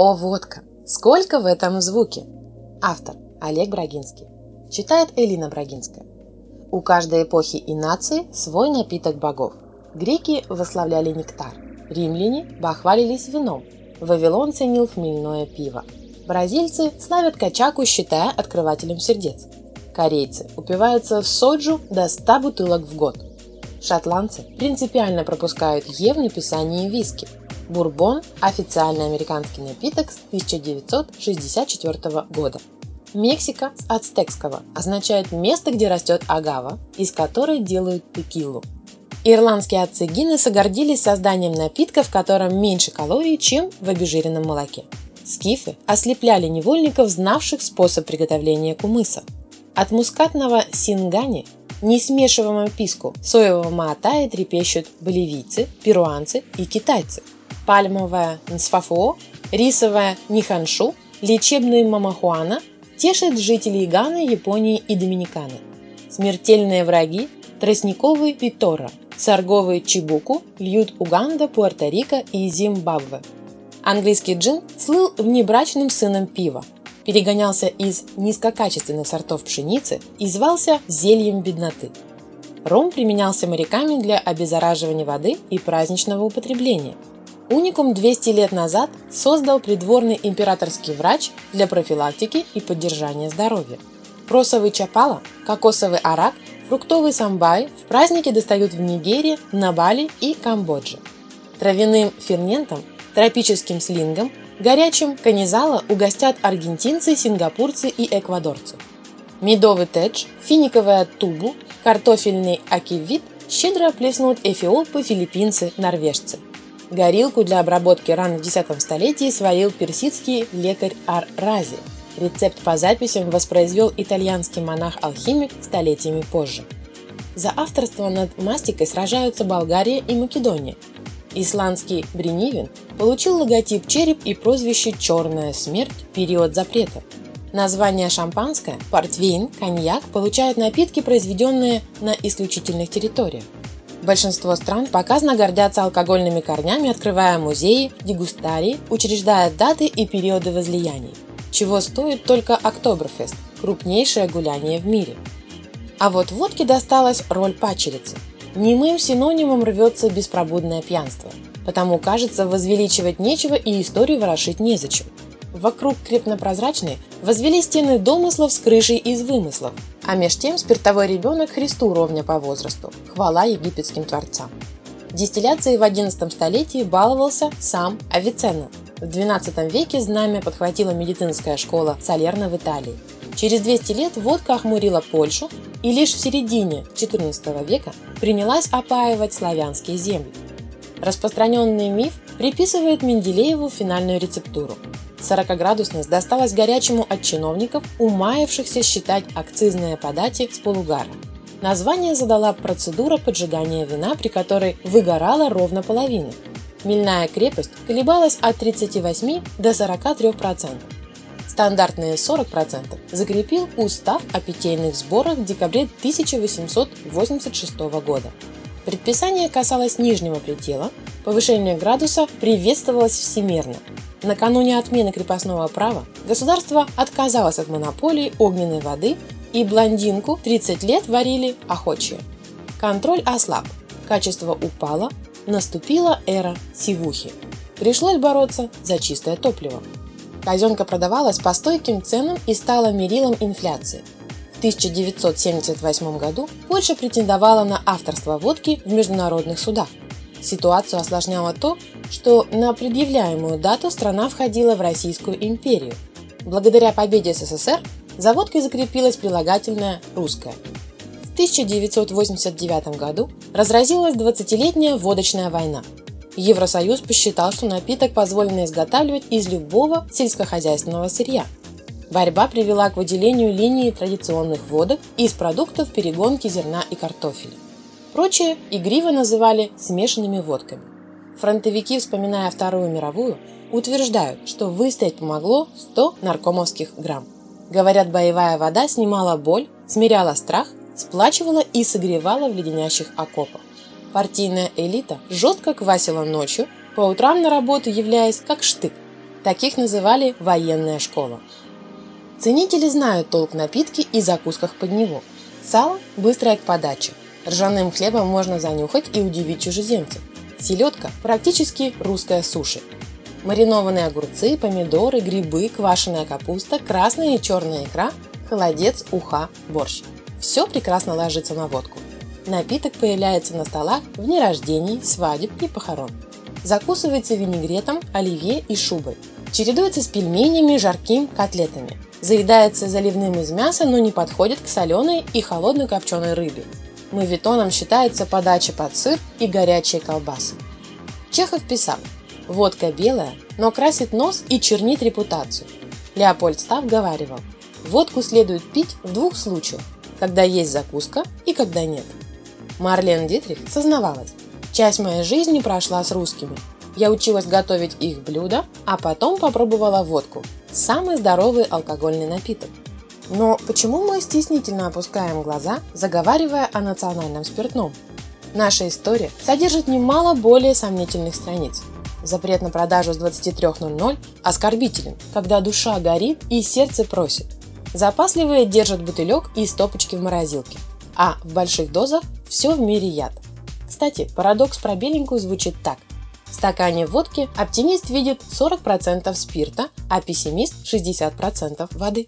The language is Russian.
О, водка! Сколько в этом звуке! Автор Олег Брагинский. Читает Элина Брагинская. У каждой эпохи и нации свой напиток богов. Греки восславляли нектар, римляне бахвалились вином, Вавилон ценил хмельное пиво. Бразильцы славят качаку, считая открывателем сердец. Корейцы упиваются в соджу до 100 бутылок в год. Шотландцы принципиально пропускают «е» в написании виски – Бурбон – официальный американский напиток с 1964 года. Мексика с ацтекского означает место, где растет агава, из которой делают текилу. Ирландские отцы Гиннесса гордились созданием напитка, в котором меньше калорий, чем в обезжиренном молоке. Скифы ослепляли невольников, знавших способ приготовления кумыса. От мускатного сингани, несмешиваемого писку, соевого маатая трепещут боливийцы, перуанцы и китайцы – пальмовая нсфафо, рисовая ниханшу, лечебная мамахуана тешат жителей Ганы, Японии и Доминиканы. Смертельные враги – тростниковый питора, сорговый чебуку льют Уганда, Пуэрто-Рико и Зимбабве. Английский джин слыл внебрачным сыном пива, перегонялся из низкокачественных сортов пшеницы и звался зельем бедноты. Ром применялся моряками для обеззараживания воды и праздничного употребления – Уникум 200 лет назад создал придворный императорский врач для профилактики и поддержания здоровья. Просовый чапала, кокосовый арак, фруктовый самбай в праздники достают в Нигерии, на Бали и Камбодже. Травяным ферментом, тропическим слингом, горячим канизала угостят аргентинцы, сингапурцы и эквадорцы. Медовый тедж, финиковая тубу, картофельный акивит щедро плеснут эфиопы, филиппинцы, норвежцы – Горилку для обработки ран в X столетии сварил персидский лекарь Ар-Рази. Рецепт по записям воспроизвел итальянский монах-алхимик столетиями позже. За авторство над мастикой сражаются Болгария и Македония. Исландский Бринивин получил логотип череп и прозвище «Черная смерть. Период запрета». Название шампанское, портвейн, коньяк получают напитки, произведенные на исключительных территориях. Большинство стран показно гордятся алкогольными корнями, открывая музеи, дегустарии, учреждая даты и периоды возлияний. Чего стоит только Октоберфест – крупнейшее гуляние в мире. А вот водке досталась роль пачерицы. Немым синонимом рвется беспробудное пьянство. Потому, кажется, возвеличивать нечего и историю ворошить незачем – Вокруг крепно-прозрачной возвели стены домыслов с крышей из вымыслов, а меж тем спиртовой ребенок Христу ровня по возрасту. Хвала египетским творцам. Дистилляцией в XI столетии баловался сам Авиценна. В XII веке знамя подхватила медицинская школа Салерна в Италии. Через 200 лет водка охмурила Польшу и лишь в середине XIV века принялась опаивать славянские земли. Распространенный миф приписывает Менделееву финальную рецептуру. 40-градусность досталась горячему от чиновников, умаявшихся считать акцизные подати с полугара. Название задала процедура поджигания вина, при которой выгорала ровно половина. Хмельная крепость колебалась от 38 до 43%. Стандартные 40% закрепил Устав о питейных сборах в декабре 1886 года. Предписание касалось нижнего предела, повышение градуса приветствовалось всемирно, Накануне отмены крепостного права государство отказалось от монополии огненной воды и блондинку 30 лет варили охочие. Контроль ослаб, качество упало, наступила эра сивухи. Пришлось бороться за чистое топливо. Казенка продавалась по стойким ценам и стала мерилом инфляции. В 1978 году Польша претендовала на авторство водки в международных судах. Ситуацию осложняло то, что на предъявляемую дату страна входила в Российскую империю. Благодаря победе СССР за водкой закрепилась прилагательное «русское». В 1989 году разразилась 20-летняя водочная война. Евросоюз посчитал, что напиток позволено изготавливать из любого сельскохозяйственного сырья. Борьба привела к выделению линии традиционных водок из продуктов перегонки зерна и картофеля. Прочие игриво называли смешанными водками. Фронтовики, вспоминая Вторую мировую, утверждают, что выстоять помогло 100 наркомовских грамм. Говорят, боевая вода снимала боль, смиряла страх, сплачивала и согревала в леденящих окопах. Партийная элита жестко квасила ночью, по утрам на работу являясь как штык. Таких называли «военная школа». Ценители знают толк напитки и закусках под него. Сало быстрое к подаче. Ржаным хлебом можно занюхать и удивить чужеземцев. Селедка – практически русская суши. Маринованные огурцы, помидоры, грибы, квашеная капуста, красная и черная икра, холодец, уха, борщ. Все прекрасно ложится на водку. Напиток появляется на столах в дни рождений, свадеб и похорон. Закусывается винегретом, оливье и шубой. Чередуется с пельменями, жарким, котлетами. Заедается заливным из мяса, но не подходит к соленой и холодной копченой рыбе. Мавитоном считается подача под сыр и горячие колбасы. Чехов писал, водка белая, но красит нос и чернит репутацию. Леопольд Став говаривал, водку следует пить в двух случаях, когда есть закуска и когда нет. Марлен Дитрих сознавалась, часть моей жизни прошла с русскими. Я училась готовить их блюда, а потом попробовала водку. Самый здоровый алкогольный напиток – но почему мы стеснительно опускаем глаза, заговаривая о национальном спиртном? Наша история содержит немало более сомнительных страниц. Запрет на продажу с 23.00 оскорбителен, когда душа горит и сердце просит. Запасливые держат бутылек и стопочки в морозилке, а в больших дозах все в мире яд. Кстати, парадокс про беленькую звучит так. В стакане водки оптимист видит 40% спирта, а пессимист 60% воды.